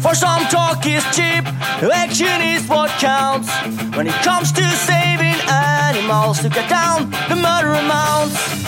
For some talk is cheap, action is what counts. When it comes to saving animals, to cut down the murder amounts.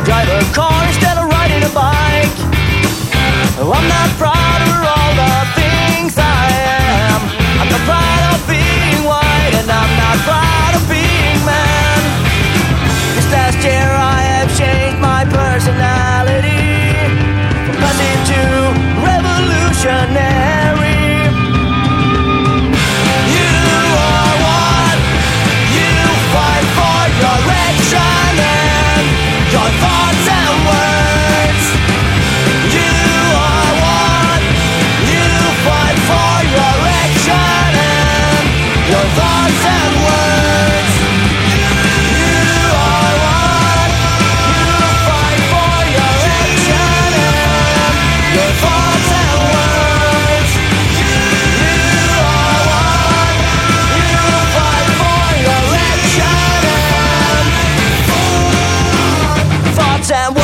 I drive a car instead. time